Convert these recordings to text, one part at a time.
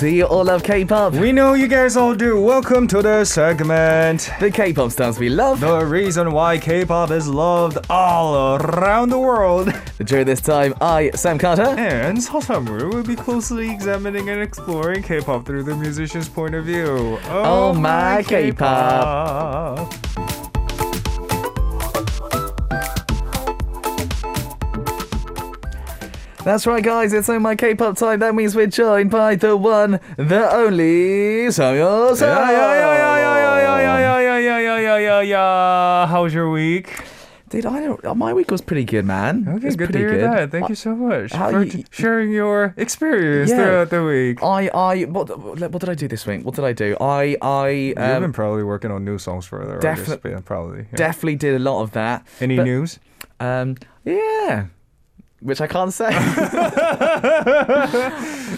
Do you all love K-pop? We know you guys all do. Welcome to the segment. The K-pop stars we love. The reason why K-pop is loved all around the world. During this time, I, Sam Carter, And Sasamuru will be closely examining and exploring K-pop through the musician's point of view. Oh my K-pop. That's right, guys, it's on my K pop time. That means we're joined by the one, the only Samuel. How was your week? Dude, I don't. My week was pretty good, man. Okay, good to hear good. that. Thank you so much for you, sharing your experience yeah, throughout the week. I, I, what, what did I do this week? What did I do? I, I. Um, You've been probably working on new songs for the defi- probably. Yeah. Definitely did a lot of that. Any but, news? Um, yeah which I can't say.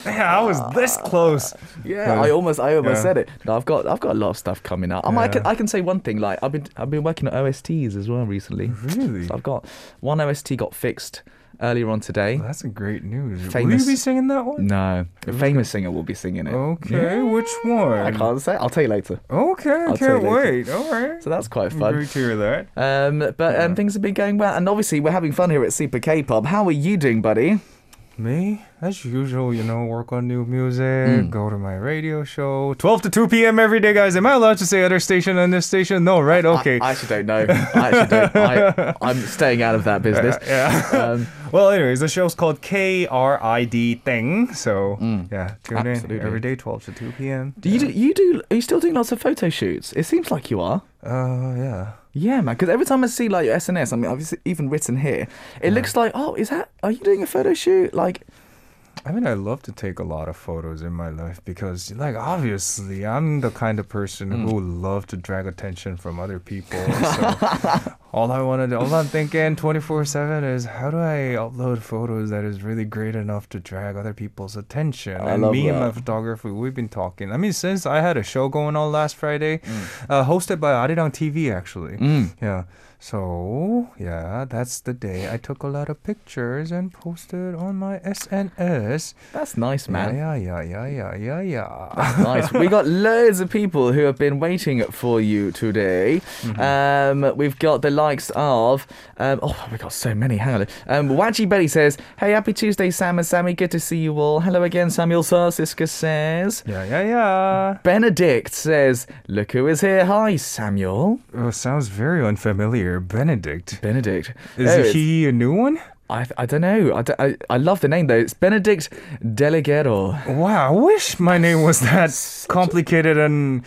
Yeah, I was this close. yeah, I almost, I almost Yeah. said it. No, I've got, I've got a lot of stuff coming up. Um, I can, I can say one thing. Like, I've been, I've been working on OSTs as well recently. Really? So I've got one OST got fixed earlier on today. Well, that's a great news. Will Famous- you be singing that one? No, a famous singer will be singing it. Okay, Yeah. which one? I can't say. I'll tell you later. Okay, I I'll can't wait. All right. So that's quite fun. Great to hear that. Um, but um, Yeah. things have been going well, and obviously we're having fun here at Super K-pop. How are you doing, buddy? Me, as usual, you know, work on new music, Mm. go to my radio show. 12 to 2 p.m. every day, guys. Am I allowed to say other station on this station? No, right? Okay. I, I actually don't know. I actually don't. I, I'm staying out of that business. yeah. Um, well, anyways, the show's called KRID Thing. So, yeah, tune Mm. Absolutely. in every day, 12 to 2 p.m. do you do? You do? Are you still doing lots of photo shoots? It seems like you are. Uh, yeah. Yeah, man. Because every time I see like your SNS, I mean, I've even written here. It looks like, oh, is that? Are you doing a photo shoot? Like, I mean, I love to take a lot of photos in my life because, like, obviously, I'm the kind of person Hmm. who love to drag attention from other people. So all I want to do, all I'm thinking 24 7 is how do I upload photos that is really great enough to drag other people's attention? I and me and my that. photography, we've been talking. I mean, since I had a show going on last Friday, Hmm. uh, hosted by Arirang TV, actually. mm, Yeah. So, yeah, that's the day I took a lot of pictures and posted on my SNS. that's nice, man. Yeah, yeah, yeah, yeah, yeah, yeah. nice. We got loads of people who have been waiting for you today. Mm-hmm. Um, we've got the likes of um, oh, we got so many. Hang on. Um, Waji Betty says, "Hey, happy Tuesday, Sam and Sammy. Good to see you all. Hello again, Samuel Sarsiska says." Yeah, yeah, yeah. Benedict says, "Look who is here. Hi, Samuel." Oh, sounds very unfamiliar. Benedict. Benedict. Is Oh, he a new one? I, I don't know. I, don't- I, I love the name though. It's Benedict Delegero. Wow, I wish my name was that complicated and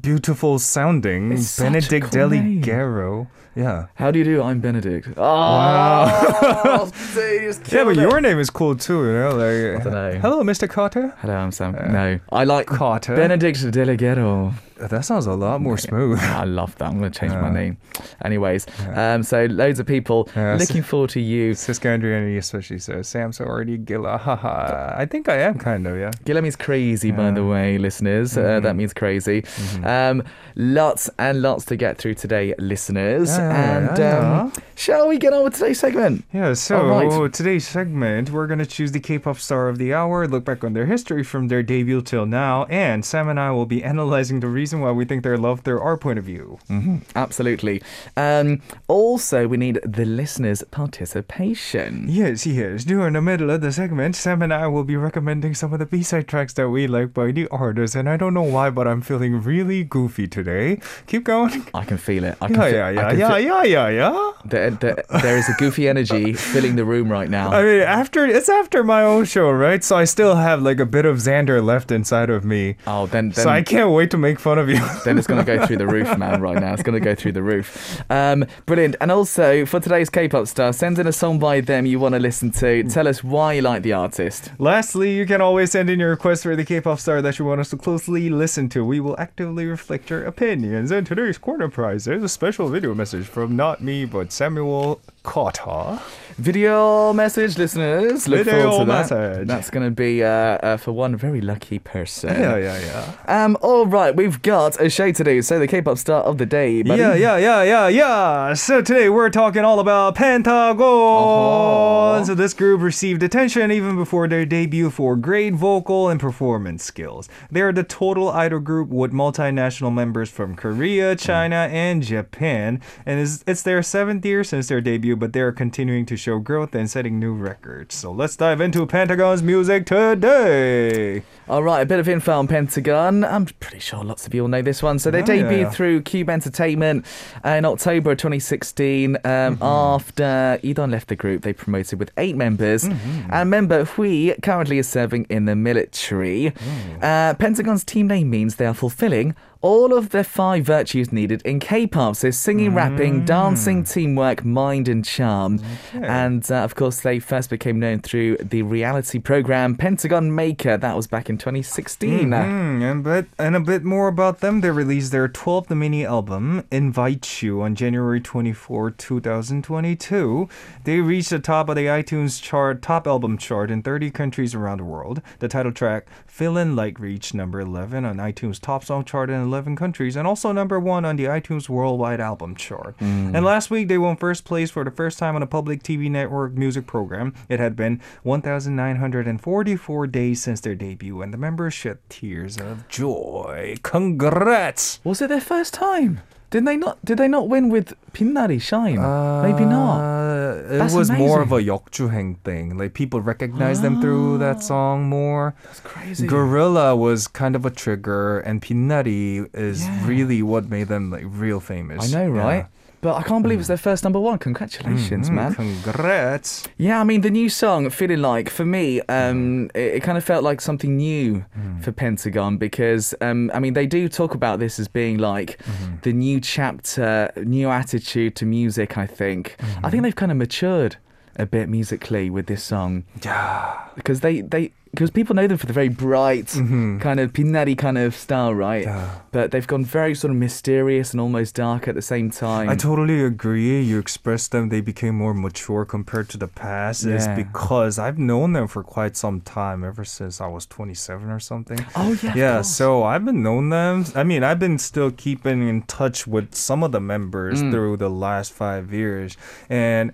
beautiful sounding. It's Benedict cool name. Deligero. Yeah. How do you do? I'm Benedict. Oh, Wow. dude, ah! just Yeah, but it. your name is cool too, you know? Like, dunno. Hello, Mr. Carter. Hello, I'm Sam. Uh, no, I like Carter. Benedict Delegero. That sounds a lot more smooth. I love that. I'm going to change my name. Anyways, um, so loads of people Yeah, so- looking forward to you. Siska Andriani especially says, Sam so already gilla, haha. I think I am kind of, yeah. Gilla means crazy, by the way, listeners. Uh, Mhm. that means crazy. Mm-hmm. Um, lots and lots to get through today, listeners. And um, shall we get on with today's segment? Yeah, so Alright. today's segment, we're going to choose the K-pop star of the hour, look back on their history from their debut till now, and Sam and I will be analyzing the reason why we think they're loved through our point of view. hmm Absolutely. Um, also, we need the listeners' participation. Yes, yes. During the middle of the segment, Sam and I will be recommending some of the B-side tracks that we like by the artists, and I don't know why, but I'm feeling really goofy today. Keep going. I can feel it. I can Yeah, fe- yeah, I yeah, can yeah, yeah, yeah, yeah. There, there, there is a goofy energy filling the room right now. I mean, after it's after my own show, right? So I still have like a bit of Xander left inside of me. oh, then, then so I can't wait to make fun of you. then it's going to go through the roof, man, right now. It's going to go through the roof. Um, brilliant. And also, for today's K-pop star, send in a song by them you want to listen to. Tell us why you like the artist. Lastly, you can always send in your request for the K-pop star that you want us to closely listen to. We will actively reflect your opinions. And today's corner prize is a special video message from not me but Samuel Kota. Video message, listeners. Look Video forward to that. message. That's going to be uh, uh, for one very lucky person. Yeah, yeah, yeah. Um. All right, we've got a show to do. So the K-pop star of the day, buddy. Yeah, yeah, yeah, yeah, yeah. So today we're talking all about Pentagon. Uh-huh. So this group received attention even before their debut for great vocal and performance skills. They're the total idol group with multinational members from Korea, China, and Japan. And it's, it's their seventh year since their debut, but they're continuing to show growth and setting new records. So let's dive into Pentagon's music today. All right, a bit of info on Pentagon. I'm pretty sure lots of you all know this one. So they Oh, debuted yeah. through Cube Entertainment in October 2016. Um, Mm-hmm. After E'Dawn left the group, they promoted with eight members. Mm-hmm. And member Hui currently is serving in the military. Oh. Uh, Pentagon's team name means they are fulfilling all of the five virtues needed in K-pop. So singing, rapping, dancing, teamwork, mind, and charm. Mm. Okay. And uh, of course, they first became known through the reality program Pentagon Maker. That was back in 2016. Mhm, And but and a bit more about them. They released their 12th mini album, Invite You, on January 24, 2022. They reached the top of the iTunes chart, top album chart in 30 countries around the world. The title track, Feelin' Like, reached number 11 on iTunes top song chart in 11 countries, and also number one on the iTunes worldwide album chart. Hmm. And last week they won first place for the first time on a public TV network music program. It had been 1,944 days since their debut, and the members shed tears of joy. Congrats! Was it their first time? Did they not? Did they not win with Pinnari Shine? Maybe not. Uh, it That's was more of a amazing. Yokjuheng thing. Like people recognize them through that song more. That's crazy. Gorilla was kind of a trigger, and Pinnari is Yeah. really what made them like real famous. I know, Yeah. But I can't believe it's their first number one. Congratulations, Mm, man. Congrats. Yeah, I mean the new song, "Feeling Like," for me, um, it, it kind of felt like something new for Pentagon because, um, I mean, they do talk about this as being like the new chapter, new attitude to music. I think. I think they've kind of matured a bit musically with this song Yeah. because they they because people know them for the very bright Mhm. kind of pinari kind of style, right? Yeah. But they've gone very sort of mysterious and almost dark at the same time. I totally agree. You expressed them, they became more mature compared to the past. Yeah. because I've known them for quite some time, ever since I was 27 or something. oh yeah, yeah, so I've been known them. I mean, I've been still keeping in touch with some of the members Mm. through the last five years, and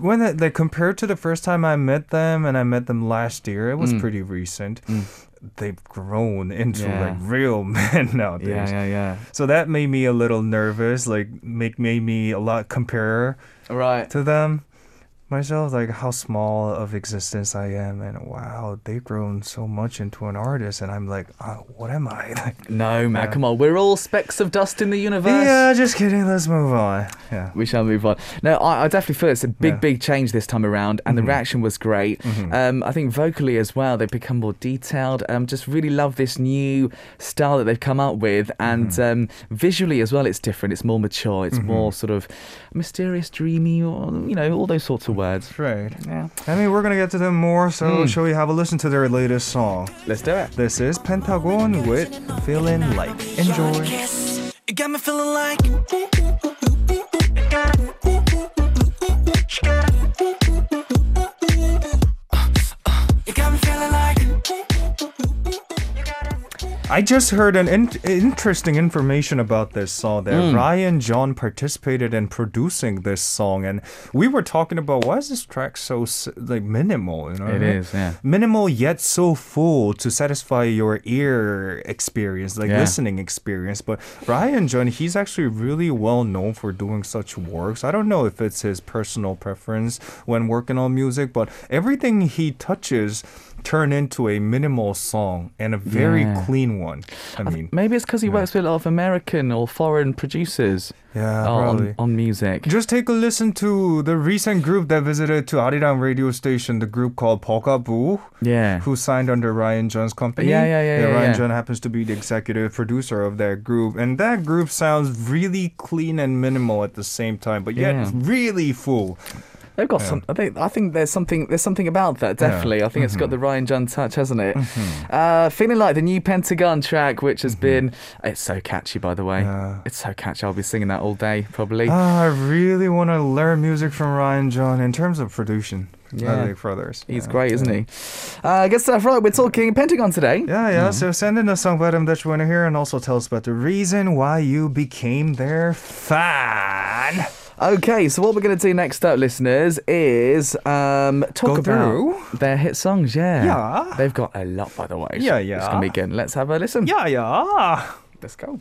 when they, compared to the first time I met them, and I met them last year, it was Mm. pretty recent. Mm. They've grown into Yeah. like real men nowadays. yeah, yeah, yeah. So that made me a little nervous. Like make made me a lot compare Right. to them myself, like how small of existence I am, and wow, they've grown so much into an artist, and I'm like, uh, what am I? Like, No, man, Yeah. come on. We're all specks of dust in the universe. yeah, just kidding. Let's move on. Yeah. We shall move on. No, I, I definitely feel it's a big, Yeah. big change this time around, and the Mhm. reaction was great. Mhm. Um, I think vocally as well, they've become more detailed. Um, just really love this new style that they've come up with, and Mm-hmm. um, visually as well, it's different. It's more mature. It's Mhm. more sort of mysterious, dreamy, or you know, all those sorts of words. That's right. Yeah, I mean, we're gonna get to them more, so Mm. shall we have a listen to their latest song? let's do it. This is Pentagon with Feeling Like. Enjoy. I just heard an in- interesting information about this song that Hmm. Ryan Jhun participated in producing this song, and we were talking about why is this track so like minimal? You know, It is, yeah. minimal yet so full to satisfy your ear experience, like Yeah. listening experience. But Ryan Jhun, he's actually really well known for doing such works. I don't know if it's his personal preference when working on music, but everything he touches turn into a minimal song and a very Yeah. clean one. I mean, Maybe it's because he works with a lot of American or foreign producers yeah, uh, on, probably. on music. Just take a listen to the recent group that visited to Arirang radio station, the group called Bugaboo. Yeah. who signed under Ryan Jhun's company. Yeah, yeah, yeah, yeah, Ryan yeah. Jhun happens to be the executive producer of that group, and that group sounds really clean and minimal at the same time, but yet Yeah. really full. They've got some. I think, I think there's something. There's something about that. Definitely. I think it's got Mm-hmm. the Ryan Jhun touch, hasn't it? Uh, feeling like the new Pentagon track, which has been. It's so catchy, by the way. Mm-hmm. Yeah. It's so catchy. I'll be singing that all day, probably. Ah, I really want to learn music from Ryan Jhun in terms of production. Yeah. I think for others. He's Yeah. great, isn't he? Uh, guess that's Right, we're talking Pentagon today. Yeah, yeah. So send in a song by them that you want to hear, and also tell us about the reason why you became their fan. Okay, so what we're going to do next up, listeners, is um, talk Go about through. their hit songs. Yeah, Yeah. they've got a lot, by the way. Yeah, yeah. It's yeah. gonna be good. Let's have a listen. Yeah, yeah. let's go.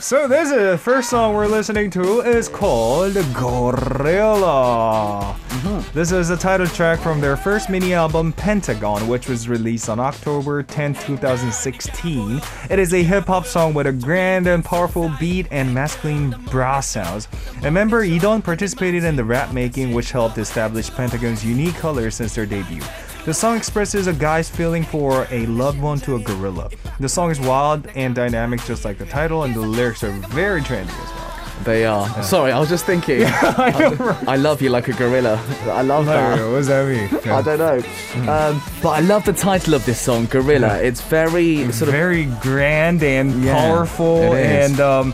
So this is the first song we're listening to is called Gorilla. Mm-hmm. This is the title track from their first mini album Pentagon, which was released on October 10, 2016. It is a hip hop song with a grand and powerful beat and masculine brass sounds. And member E'Dawn participated in the rap making, which helped establish Pentagon's unique colors since their debut. The song expresses a guy's feeling for a loved one to a gorilla. The song is wild and dynamic, just like the title, and the lyrics are very trendy as well. They are. Sorry, I was just thinking. I love you like a gorilla. I love that. what does that mean? I don't know. Um, but I love the title of this song, Gorilla. It's very sort of. very grand and Yeah, powerful and um,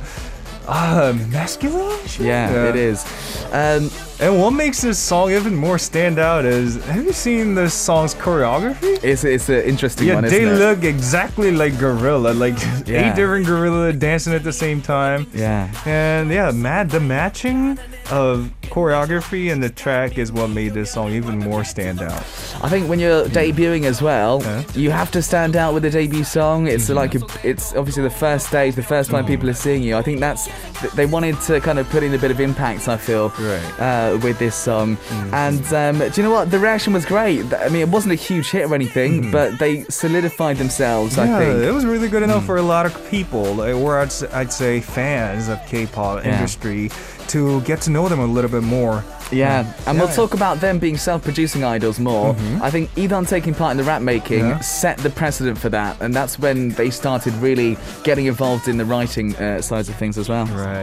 uh, masculine. Yeah, it is. Um, And what makes this song even more stand out is have you seen this song's choreography? it's it's an interesting Yeah, one, they isn't it? look exactly like gorilla, like Yeah. eight different gorilla dancing at the same time. Yeah. And yeah, Matt, the matching of choreography and the track is what made this song even more stand out. I think when you're debuting as well, Yeah. you have to stand out with the debut song. It's like a, it's obviously the first stage, the first time people are seeing you. I think that's th- they wanted to kind of put in a bit of impact. I feel Right. uh, with this song, and um, do you know what? The reaction was great. I mean, it wasn't a huge hit or anything, but they solidified themselves. I Yeah, think. it was really good enough for a lot of people, like, or I'd, I'd say fans of K-pop Yeah. industry, to get to know them a little bit more. Yeah, and we'll Yeah. talk about them being self-producing idols more. I think E'Dawn taking part in the rap making Yeah. set the precedent for that, and that's when they started really getting involved in the writing uh, sides of things as well. Right.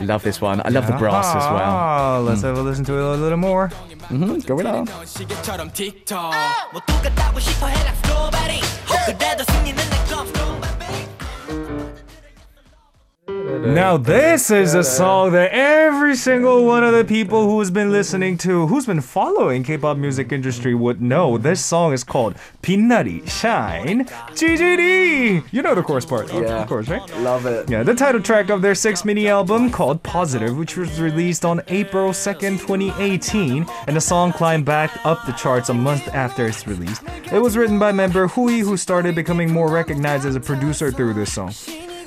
Love this one. I love the brass as well. Ah, let's have a listen to it a little more. Mm-hmm. Gorilla. 시계 Now this is a song that every single one of the people who has been listening to, who's been following K-pop music industry would know. This song is called "빛나리 Shine GGD." You know the chorus part, of- Yeah. of course, right? Love it. Yeah, the title track of their sixth mini album called Positive, which was released on April 2nd, 2018, and the song climbed back up the charts a month after its release. It was written by member Hui, who started becoming more recognized as a producer through this song.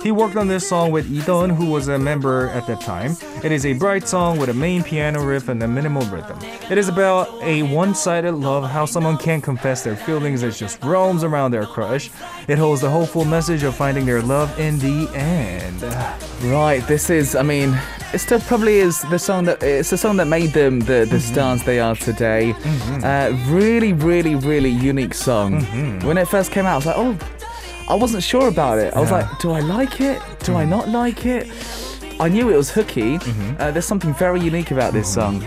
He worked on this song with E'Dawn, who was a member at that time. It is a bright song with a main piano riff and a minimal rhythm. It is about a one-sided love, how someone can't confess their feelings it just roams around their crush. It holds the hopeful message of finding their love in the end. Right, this is. I mean, it still probably is the song that it's the song that made them the the mm-hmm. stars they are today. Mm-hmm. Uh, really, really, really unique song. Mm-hmm. When it first came out, I was like, oh, I wasn't sure about it. I was like, do I like it? Do I mm. not like it? I knew it was hooky. Mm-hmm. Uh, there's something very unique about this song.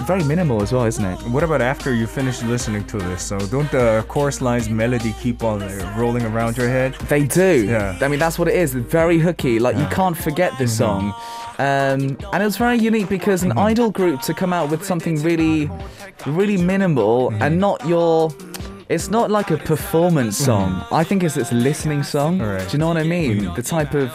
Very minimal as well, isn't it? What about after you finish listening to this? So don't the chorus lines melody keep on uh, rolling around your head? They do. Yeah. I mean, that's what it is. Very hooky. Like, you can't forget this mm-hmm. song. Um, and it was very unique because an idol group to come out with something really, really minimal and not your. It's not like a performance mm-hmm. song. I think it's it's listening song. Alright. Do you know what I mean? Mm-hmm. The type of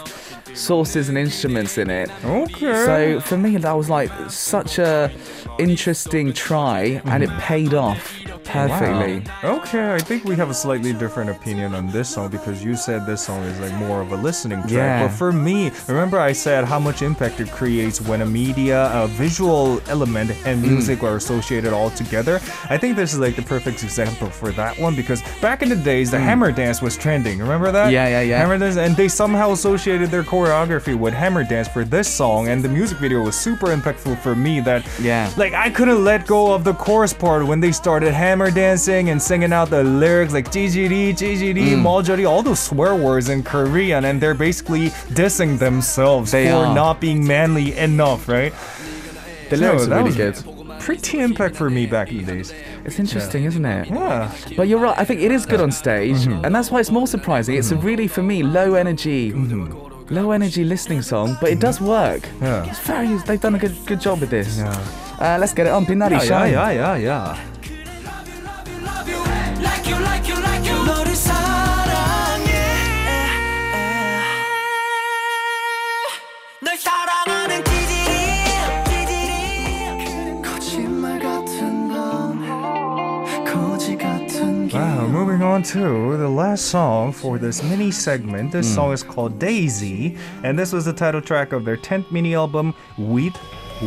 sources and instruments in it. Okay. So for me, that was like such a interesting try, and it mm-hmm. paid off perfectly. Wow. Okay, I think we have a slightly different opinion on this song because you said this song is like more of a listening track. Yeah. But for me, remember I said how much impact it creates when a media, a visual element, and Mm. music are associated all together. I think this is like the perfect example for that one because back in the days, the hammer dance was trending. Remember that? Mm. Yeah, yeah, yeah. Hammer dance, and they somehow associated their choreography with hammer dance for this song, and the music video was super impactful for me. That Yeah. like I couldn't let go of the chorus part when they started hammer are dancing and singing out the lyrics like GGD, GGD, Mm. Moljori, all those swear words in Korean, and they're basically dissing themselves They for are. not being manly enough, right? The So lyrics are that really was good. Pretty impact for me back in the days. It's interesting, isn't it? Yeah. But you're right. I think it is good on stage, and that's why it's more surprising. It's a really, for me, low energy, low energy listening song, but it does work. Yeah. It's very. They've done a good good job with this. Yeah. Uh, let's get it on. Pinari Yeah, Shine. yeah, yeah, yeah. Love moving on to the last song for this mini segment. This hmm. song is called Daisy, and this was the title track of their 10th mini album, Weep,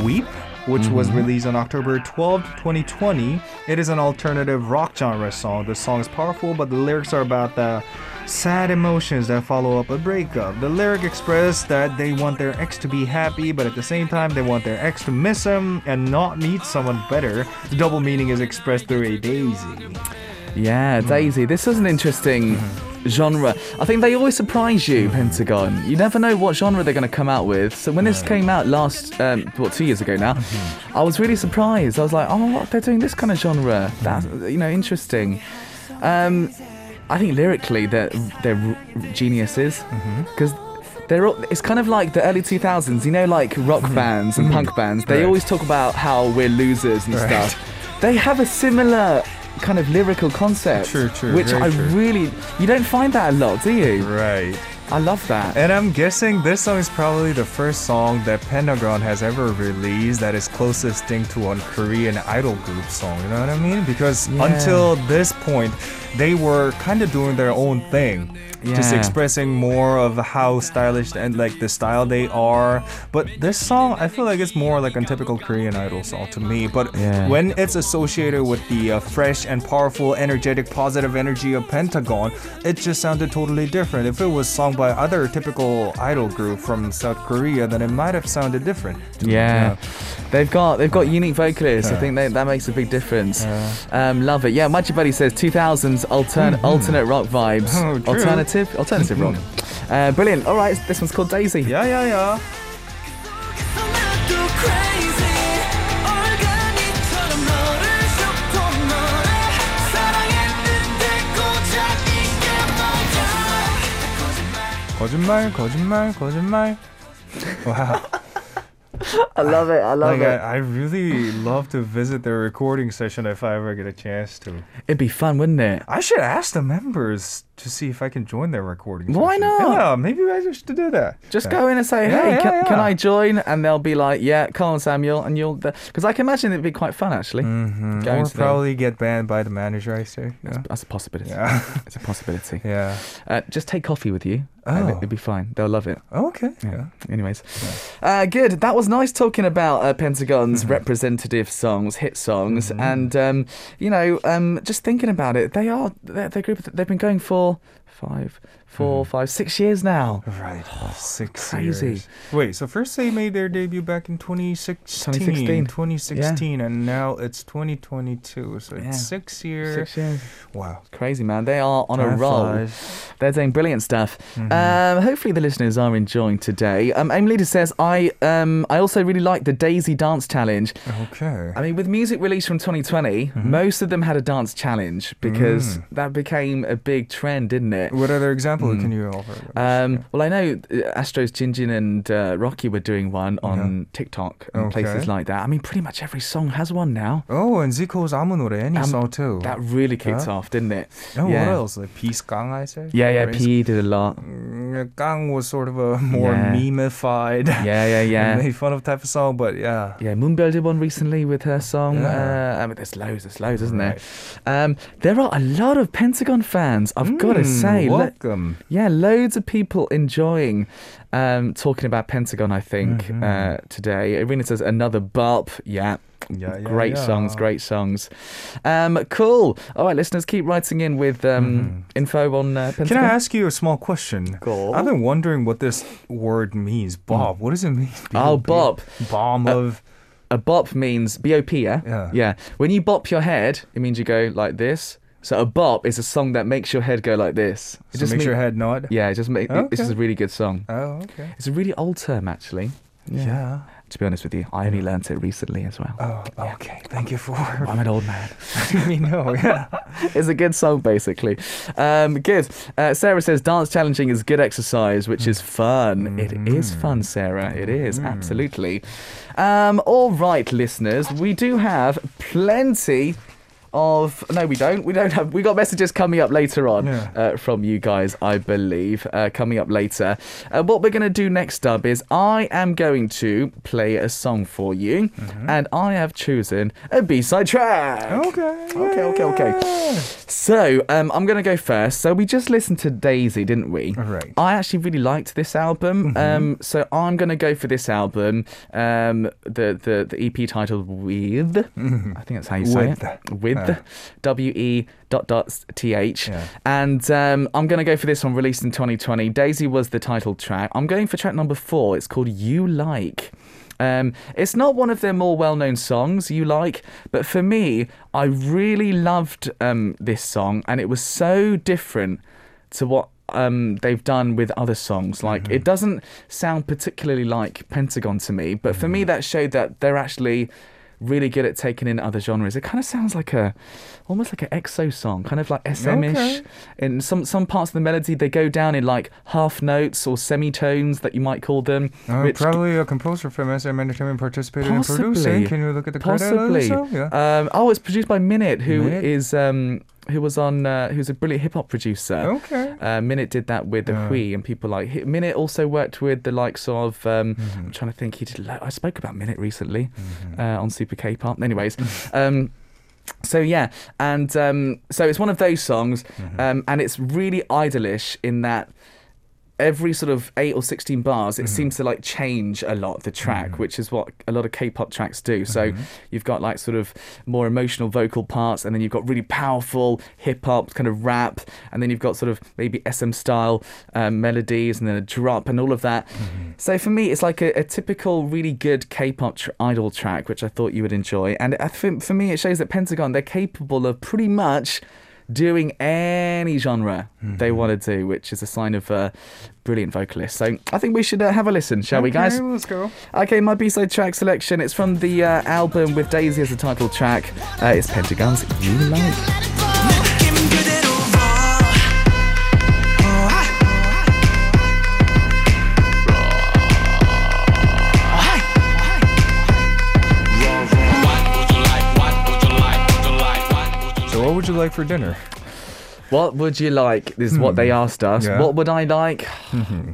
Weep, which was mm-hmm. released on October 12, 2020. It is an alternative rock genre song. The song is powerful, but the lyrics are about the sad emotions that follow up a breakup. The lyric express that they want their ex to be happy, but at the same time, they want their ex to miss them and not meet someone better. The double meaning is expressed through a daisy. Yeah, mm-hmm. Daisy. This is an interesting mm-hmm. genre. I think they always surprise you, Pentagon. You never know what genre they're going to come out with. So when this came out last, um, what, two years ago now, mm-hmm. I was really surprised. I was like, oh, what, they're doing this kind of genre. That's, you know, interesting. Um, I think lyrically they're, they're geniuses because they're all, it's kind of like the early 2000s, you know, like rock bands and punk bands. They always talk about how we're losers and stuff. They have a similar kind of lyrical concept, True, true, which I true. really you don't find that a lot, do you? Right. I love that. And I'm guessing this song is probably the first song that Pentagon has ever released that is closest thing to a Korean idol group song. You know what I mean? Because Yeah. until this point, they were kind of doing their own thing. Just expressing more of how stylish and like the style they are. But this song, I feel like it's more like a typical Korean idol song to me. But Yeah. when it's associated with the uh, fresh and powerful, energetic, positive energy of Pentagon, it just sounded totally different. If it was sung by other typical idol group from South Korea, then it might have sounded different. me. Yeah. They've got they've got unique vocalists. I think they, that makes a big difference. Um, love it. Yeah, Machi Buddy says 2000s altern- alternate rock vibes. Oh, true. alternative alternative rock. Uh, brilliant. All right, this one's called Daisy. Yeah, yeah, yeah. 나도 crazy 얼간이처럼 너를 쏟고 너를 사랑했는데 고작 이게 뭐야 거짓말, 거짓말, 거짓말. Wow. I love it. I love Like it. I really love to visit their recording session if I ever get a chance to. It'd be fun, wouldn't it? I should ask the members to see if I can join their recording. Why session. not? Yeah, maybe I should do that. Just Yeah. go in and say, "Hey, yeah, can, can yeah. I join?" And they'll be like, "Yeah, come on, Samuel." And you'll, because I can imagine it'd be quite fun actually. Mhm. Going Or to the- probably get banned by the manager. I say. Yeah. That's a possibility. Yeah. It's a possibility. yeah. Uh, just take coffee with you. Oh. it'd be fine. They'll love it. Okay. Yeah. Anyways, uh, good. That was nice talking about uh, Pentagon's Mm-hmm. representative songs, hit songs, and um, you know, um, just thinking about it, they are they're group. They've been going for five, four, Mm-hmm. five, six years now. Right. Six Crazy. years. Wait, so first they made their debut back in 2016. 2016. 2016, and now it's 2022. So Yeah. it's six years. Six years. Wow. Crazy man, they are on a roll. flies. They're doing brilliant stuff. Mm-hmm. Um, hopefully, the listeners are enjoying today. Um, Aim Leader says, "I um, I also really like the Daisy Dance Challenge. Okay. I mean, with music released from 2020, Mm-hmm. most of them had a dance challenge because Mm. that became a big trend, didn't it? What other example Mm. can you offer? Um, well, I know uh, Astros Jinjin and uh, Rocky were doing one on TikTok and places Okay. like that. I mean, pretty much every song has one now. oh, and Zico's 아무 노래, any Um, song too. That really kicked Huh? off, didn't it? oh, yeah. what else? Like Peace Gang, I say. Yeah, yeah. Or is- P did a lot. Mm, Gang was sort of a more Yeah. memeified. Yeah, yeah, yeah. made fun of type of song, but yeah. Yeah, Moonbyul did one recently with her song. Yeah. Uh, I mean, there's loads, there's loads, isn't Right. there? Um, there are a lot of Pentagon fans. I've got to Mm, say, lo- welcome. yeah, loads of people enjoying um, talking about Pentagon. I think Mm-hmm. uh, today. Irina says another bop. Yeah. Yeah, yeah, great yeah. songs, great songs. Um, cool. All right, listeners, keep writing in with um, info on uh, Mm-hmm. Can I ask you a small question? Go. I've been wondering what this word means. Bob. What does it mean? Oh, Bob. Bomb of a bop means B O P, yeah? Yeah. Yeah. When you bop your head, it means you go like this. So a bop is a song that makes your head go like this. It So makes mean- your head nod. Yeah, it just make, it's just a really good song. Oh, okay. It's a really old term, actually. Yeah. To be honest with you, I only learnt it recently as well. Oh, okay. Thank you for I'm an old man. me know. Yeah. it's a good song, basically. Um, good. Uh, Sarah says dance challenging is good exercise, which is fun. It is fun, Sarah. It is absolutely. Um, all right, listeners, we do have plenty. Of no, we don't. We don't have. We got messages coming up later on Yeah. uh, from you guys, I believe, uh, coming up later. Uh, what we're going to do next Dub, is I am going to play a song for you, and I have chosen a B-side track. Okay. Okay, okay, okay. So, um, I'm going to go first. So, we just listened to Daisy, didn't we? Right. I actually really liked this album. Um, so, I'm going to go for this album. Um, the, the, the EP titled With. I think that's how you say With. it. With. W E dot dot T H. Yeah. And um, I'm going to go for this one released in 2020. Daisy was the title track. I'm going for track number four. It's called You Like. Um, it's not one of their more well-known songs you like, but for me, I really loved um, this song, and it was so different to what um, they've done with other songs. Like it doesn't sound particularly like Pentagon to me, but for me, that showed that they're actually really good at taking in other genres. It kind of sounds like a almost like an EXO song, kind of like SM-ish. Okay. In some some parts of the melody, they go down in like half notes or semitones that you might call them. Uh, which probably a composer from SM Entertainment participated in producing. Possibly. Can you look at the Possibly. Yeah. Um, oh, it's produced by Minute, who Minute? is um, who was on uh, who's a brilliant hip hop producer. Okay. Uh, Minute did that with the Yeah. Hui and people like Minute also worked with the likes of um, Mm-hmm. I'm trying to think he did I spoke about Minute recently Mm-hmm. uh, on Super K-pop. Anyways, um, so yeah, and um, so it's one of those songs, Mm-hmm. um, and it's really idolish in that every sort of eight or 16 bars Mm-hmm. it seems to like change a lot the track which is what a lot of k-pop tracks do so Mm-hmm. you've got like sort of more emotional vocal parts and then you've got really powerful hip-hop kind of rap and then you've got sort of maybe sm style um, melodies and then a drop and all of that Mm-hmm. so for me it's like a, a typical really good k-pop tr- idol track which i thought you would enjoy and I think for me it shows that pentagon they're capable of pretty much doing any genre they want to do, which is a sign of a brilliant vocalist. So I think we should uh, have a listen, shall we, guys? Okay, let's go. Okay, my B-side track selection. It's from the uh, album with Daisy as the title track. Uh, it's Pentagon's "You Like." Like for dinner? What would you like? This is what they hmm. asked us. Yeah. What would I like? Hmm.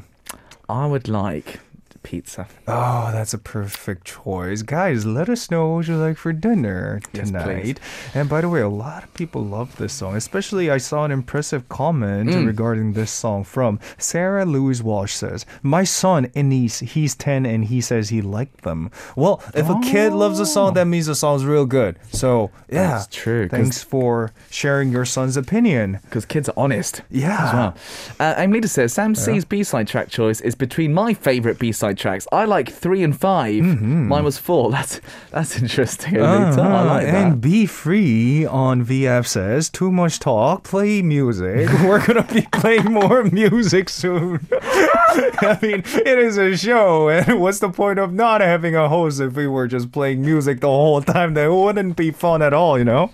I would like pizza. Oh, that's a perfect choice. Guys, let us know what you like for dinner Yes, tonight. and by the way, a lot of people love this song. Especially, I saw an impressive comment Mm. regarding this song from Sarah Louise Walsh says, My son, Ennis, he's 10 and he says he liked them. Well, if a kid loves a song, that means the song's real good. So, yeah. That's true. Thanks for sharing your son's opinion. Because kids are honest. Yeah. As well. Uh, Aim Leader says Sam C's B-side track choice is between my favourite Tracks. I like three and 5 Mine was four. That's that's interesting. Uh-huh. like that. And Be Free on VF says, too much talk, play music. We're going to be playing more music soon. I mean, it is a show, and what's the point of not having a host if we were just playing music the whole time? That wouldn't be fun at all, you know?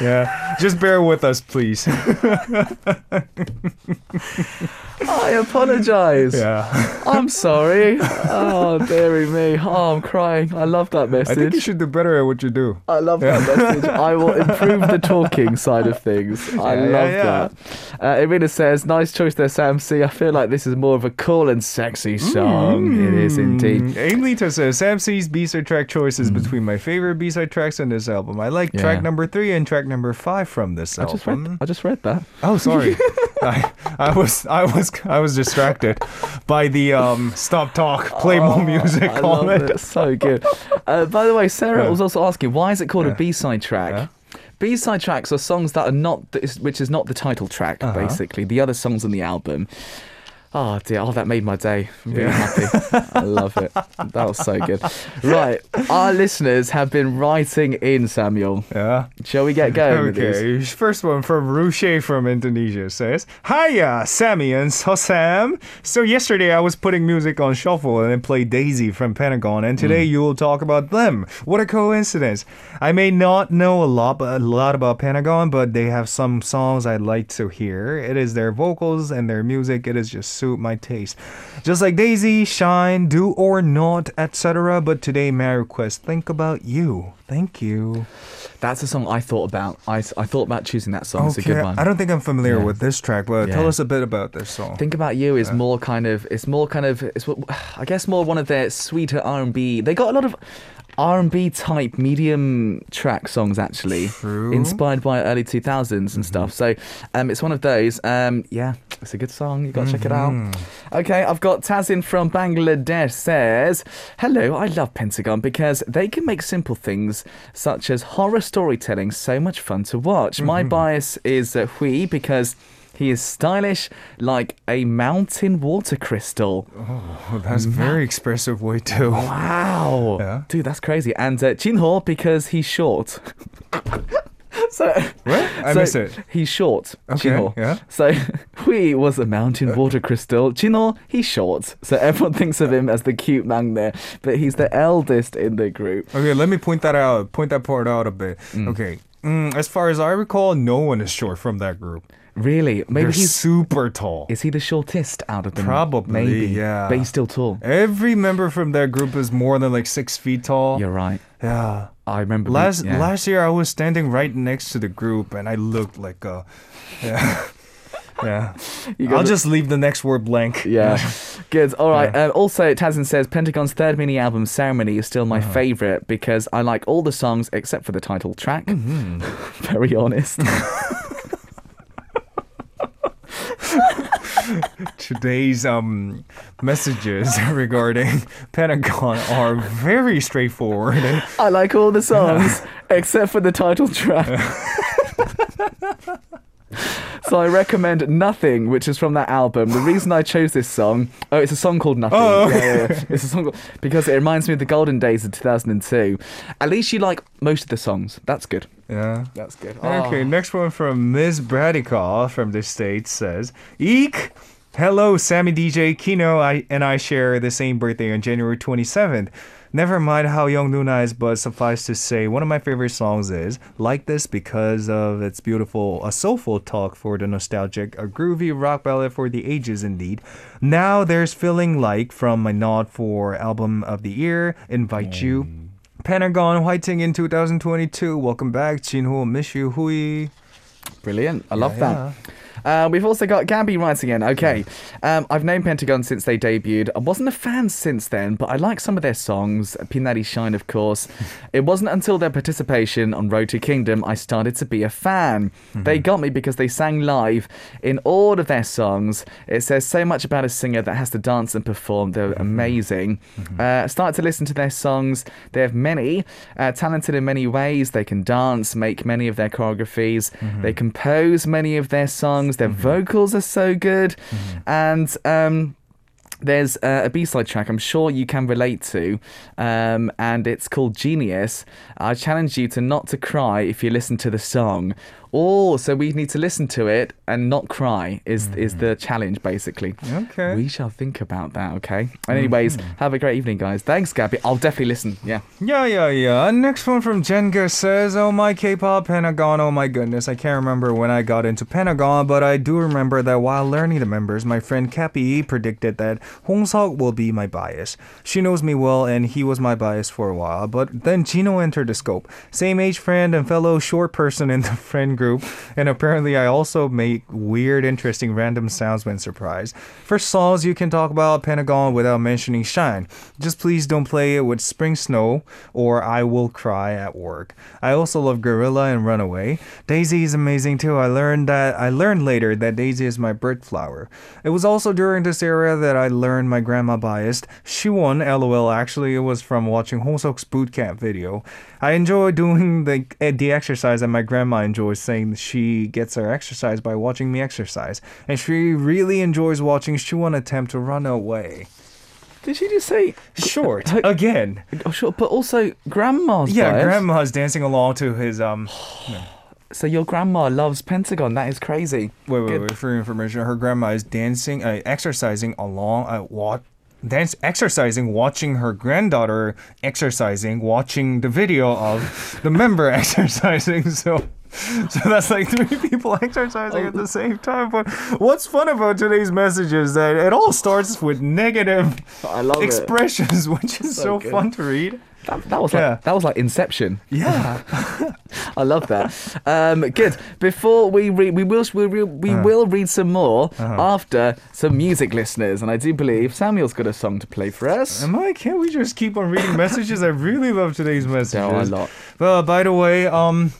Yeah, just bear with us, please. I apologise. Yeah, I'm sorry. Oh, dearie me. Oh, I'm crying. I love that message. I think you should do better at what you do. I love that message. I will improve the talking side of things. I Yeah, yeah, love yeah. that. Uh, Irina says, nice choice there, Sam C. I feel like this is more of a cool and sexy song. It is indeed. Mm, Aimlita says Sam C's B-side track choice is between my favorite B-side tracks on this album. I like Yeah. track number three and track number five from this I just album. read. I just read that. Oh, sorry. I, I was I was I was distracted by the um stop talk, play more music Oh, I love comment. it. So good. Uh, by the way, Sarah Yeah. was also asking, why is it called Yeah. a B-side track? Yeah. B-side tracks are songs that are not, which is not the title track, Uh-huh. basically. The other songs on the album. Oh dear, oh that made my day. I'm really happy. I love it. That was so good. Right, our listeners have been writing in, Samuel. Yeah. Shall we get going with these? Okay, first one from Rushe from Indonesia says, Hiya, Sammy and so Sam. So yesterday I was putting music on shuffle and it played Daisy from Pentagon, and Mm. today you will talk about them. What a coincidence! I may not know a lot, a lot about Pentagon, but they have some songs I'd like to hear. It is their vocals and their music. It is just suit my taste, just like Daisy, Shine, Do or Not, etc. But today my request, think about you. Thank you. That's a song I thought about. I, I thought about choosing that song. It's a good one. I don't think I'm familiar Yeah. with this track, but tell us a bit about this song. Think about you is more kind of it's more kind of it's what I guess more one of their sweeter R and B. They got a lot of R and B type medium track songs actually, True. inspired by early two thousands and stuff. So um, it's one of those. Um, yeah, it's a good song. You got to check it out. Okay, I've got Tazin from Bangladesh says, "Hello, I love Pentagon because they can make simple things such as horror storytelling so much fun to watch. My bias is uh, Hui because." He is stylish like a mountain water crystal. Oh, that's a very expressive way too. Wow. Yeah. Dude, that's crazy. And uh, Jinho because he's short. so What? I so missed it. He's short. Okay, Jinho. yeah. So Hui was a mountain water crystal. Jinho, he's short. So everyone thinks of him as the cute man there, but he's the eldest in the group. Okay, let me point that out. Point that part out a bit. Okay. Mm, as far as I recall, no one is short from that group. Really? Maybe They're he's super tall. is he the shortest out of them? Probably, Maybe. yeah. But he's still tall. Every member from that group is more than like six feet tall. You're right. Yeah. I remember Last yeah. last year, I was standing right next to the group, and I looked like a. Yeah. Yeah. I'll the- just leave the next word blank. Yeah, good. All right. Um, also, Tazin says Pentagon's third mini album, Ceremony, is still my Uh-huh. favorite because I like all the songs except for the title track. Mm-hmm. Very honest. Today's um messages regarding Pentagon are very straightforward. I like all the songs except for the title track. So I recommend Nothing, which is from that album. The reason I chose this song, oh, it's a song called Nothing. Oh, yeah, yeah, yeah. It's a song called, because it reminds me of the golden days of 2002. At least you like most of the songs. That's good. yeah. That's good. Okay, next one from Ms. Bradicall from the States says, Eek! Hello, Sammy DJ Kino I, and I share the same birthday on January 27th. Never mind how young Luna is, but suffice to say, one of my favorite songs is Like This because of its beautiful, a soulful talk for the nostalgic, a groovy rock ballad for the ages indeed. Now there's Feeling Like from my nod for Album of the Year, Invite You. Mm. Pentagon Whiting in 2022. Welcome back, Jinho. Miss you, Hui. Brilliant. I love Yeah, that. Uh, we've also got Gabby writing again. Okay. Um, I've known Pentagon since they debuted. I wasn't a fan since then, but I like some of their songs. Pinari Shine, of course. it wasn't until their participation on Road to Kingdom I started to be a fan. They got me because they sang live in all of their songs. It says so much about a singer that has to dance and perform. They're amazing. Uh, start to listen to their songs. They have many, uh, talented in many ways. They can dance, make many of their choreographies. They compose many of their songs. Their vocals are so good. And um, there's uh, a B-side track I'm sure you can relate to, um, and it's called Genius. I challenge you to not to cry if you listen to the song. Oh, so we need to listen to it and not cry is is mm-hmm. the challenge basically. Okay. We shall think about that, okay? Anyways, mm-hmm. have a great evening, guys. Thanks, Gabby. I'll definitely listen. Yeah. Yeah, yeah, yeah. Next one from Jenga says, Oh my K-pop Pentagon, oh my goodness. I can't remember when I got into Pentagon, but I do remember that while learning the members, my friend Cappy predicted that Hong Seok will be my bias. She knows me well and he was my bias for a while, but then Jinho entered the scope. Same age friend and fellow short person in the friend group, and apparently I also make weird, interesting, random sounds when surprised. For songs you can talk about Pentagon without mentioning Shine. Just please don't play it with Spring Snow or I Will Cry at work. I also love Gorilla and Runaway. Daisy is amazing too. I learned that I learned later that Daisy is my bird flower. It was also during this era that I learned my grandma biased. She won, lol. Actually, it was from watching Hongseok's boot camp video. I enjoy doing the eh, the exercise that my grandma enjoys saying she gets her exercise by watching me exercise, and she really enjoys watching Shuan attempt to run away. Did she just say? Short again. Oh, sure, but also grandma's. Yeah, grandma's dancing along to his um. So your grandma loves Pentagon. That is crazy. Wait, wait, Good. wait. For your information, her grandma is dancing, uh, exercising along, uh, wa- dance, exercising, watching her granddaughter exercising, watching the video of the member exercising. So, so that's like three people exercising at the same time. But what's fun about today's message is that it all starts with negative love it. expressions, which is so, So fun to read. That, that was like Yeah. that was like Inception. Yeah. I love that. Um, good. Before we read, we will we will, we Uh-huh. will read some more after some music listeners, and I do believe Samuel's got a song to play for us. Am I? Can't we just keep on reading messages? I really love today's messages. Yeah, a lot. Well, by the way, um,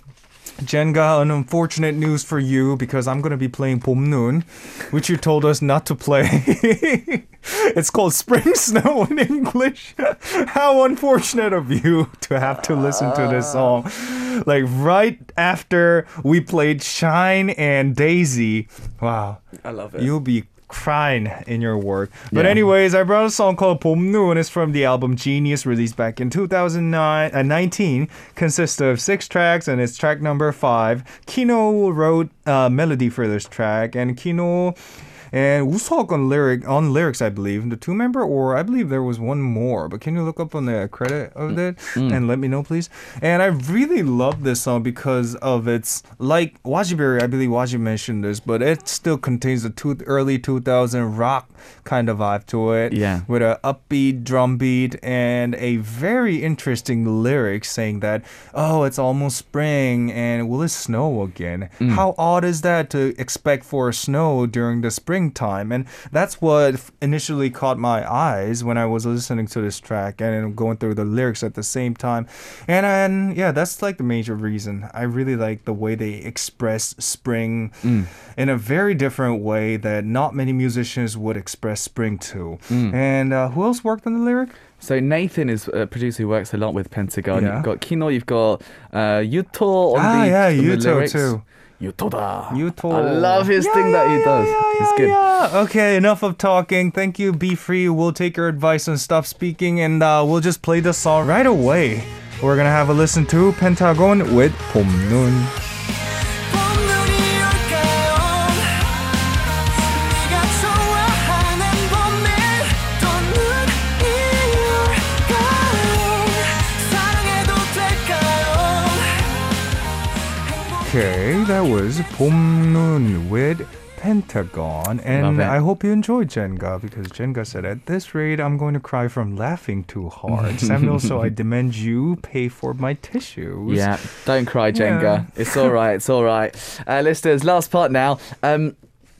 Jenga, an unfortunate news for you because I'm gonna be playing Pomnoon, which you told us not to play. it's called Spring Snow in English. How unfortunate of you to have to listen to this ah. song, like right after we played Shine and Daisy. Wow. I love it. You'll be crying in your work. But Yeah. anyways, I brought a song called 봄누 and it's from the album Genius released back in 2009 uh, 19 consists of 6 tracks and it's track number 5. Kino wrote uh, melody for this track and Kino and Wooseok on lyric on lyrics I believe. The two member or I believe there was one more but can you look up on the credit of mm. it mm. and let me know please? And I really love this song because of its like Wajiberry I believe Waji mentioned this but it still contains the two, early 2000 rock kind of vibe to it Yeah. with a upbeat drum beat and a very interesting lyric saying that oh it's almost spring and will it snow again? Mm. How odd is that to expect for snow during the springtime and that's what initially caught my eyes when i was listening to this track and going through the lyrics at the same time and and yeah that's like the major reason i really like the way they express spring in a very different way that not many musicians would express spring to and uh, who else worked on the lyric So Nathan is a producer who works a lot with Pentagon. Yeah. You've got Kino, you've got uh, Yuto on Ah, the, yeah, on the Yuto lyrics. too. Yutoda. Yuto. I love his yeah, thing yeah, that he does. He's good. Okay, enough of talking. Thank you, Be Free. We'll take your advice and stop speaking, and uh, we'll just play the song right away. We're gonna have a listen to Pentagon with 봄눈. Okay that was 봄눈 with Pentagon, and I hope you enjoyed Jenga because Jenga said, "At this rate, I'm going to cry from laughing too hard." Samuel, so I demand you pay for my tissues. Yeah, don't cry, Jenga. Yeah. It's all right. It's all right. Uh, listeners, last part now. Um,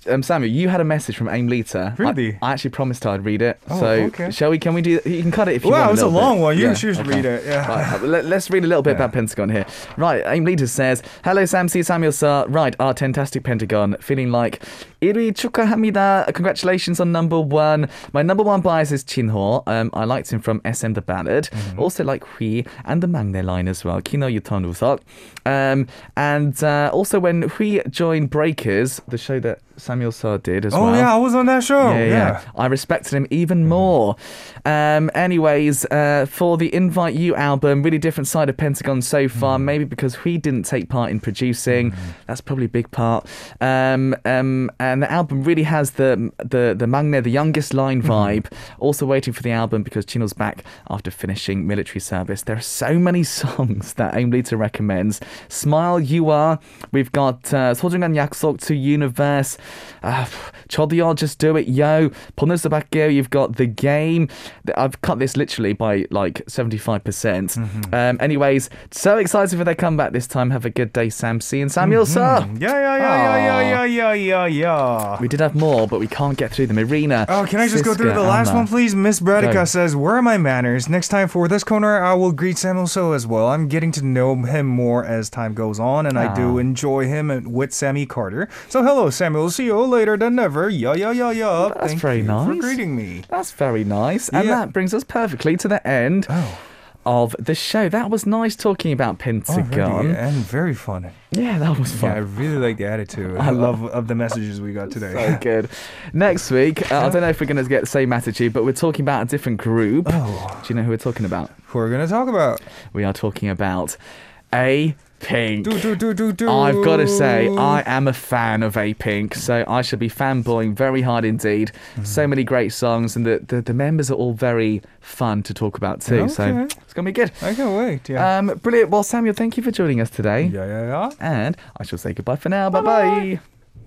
um, Samuel, you had a message from Aim Lita. I- Really? I, actually promised her I'd read it. Oh, so okay. shall we? Can we do? You can cut it if you want. Wow, want. it was a long bit. one. You Yeah, should read it. Yeah. Right, let, us read a little bit Yeah. about Pentagon here. Right, Aim Leader says, Hello Sam C. Samuel Sir. Right, our fantastic Pentagon. Feeling like Iri Chukahamida. Congratulations on number one. My number one bias is Jinho. Um, I liked him from SM The Ballad. Mm-hmm. Also like Hui and the maknae line as well. Kino Yuton Wooseok. Um, and uh, also when Hui joined Breakers, the show that Samuel Sir did as Oh well. Oh yeah, I was on that show. Yeah, yeah. yeah. I respected him even more. Um, anyways, uh, for the Invite You album, really different side of Pentagon so far. Maybe because we didn't take part in producing. That's probably a big part. Um, um, and the album really has the the the Magne, the youngest line vibe. Also waiting for the album because Chino's back after finishing military service. There are so many songs that Aim Leader recommends. Smile, You Are. We've got uh, 소중한 약속 to Universe. Uh, 저도요, Just Do It, Yo. 보낼 수밖에요. You've got The Game. I've cut this literally by like 75%. percent Um, anyways, so excited for their comeback this time. Have a good day, Sam C. and Samuel, sir. Yeah, yeah, yeah, yeah, yeah, yeah, yeah, yeah. Ah. We did have more, but we can't get through them. Irina. Oh, can I just go through the last Anna. one, please? Miss Bradica Go. says, Where are my manners? Next time for this corner, I will greet Samuel So as well. I'm getting to know him more as time goes on, and I do Ah. enjoy him and- with Sammy Carter. So, hello, Samuel. See you later than ever. Yeah, yeah, yeah, yeah. That's Thank very you for nice. greeting me. That's very nice. And Yeah. that brings us perfectly to the end Oh. Of the show. That was nice talking about Pentagon. Already, and very fun. Yeah, that was Yeah, I really like the attitude. I love- of the messages we got today. So good. Next week, uh, I don't know if we're going to get the same attitude, but we're talking about a different group. Oh, Do you know who we're talking about? who we're we gonna talk about? We are talking about A Pink. Do do do. I've got to say, I am a fan of A Pink, so I should be fanboying very hard indeed. Mm-hmm. So many great songs, and the, the, the members are all very fun to talk about too. So Okay. it's going to be good. I can't wait. Yeah. Um, brilliant. Well, Samuel, thank you for joining us today. yeah yeah yeah. And I shall say goodbye for now. Bye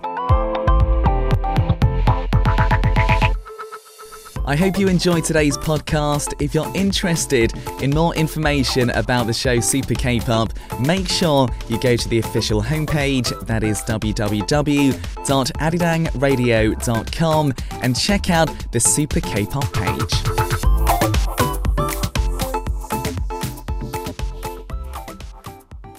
bye. I hope you enjoyed today's podcast. If you're interested in more information about the show Super K-pop, make sure you go to the official homepage, that is www.arirangradio.com, and check out the Super K-pop page.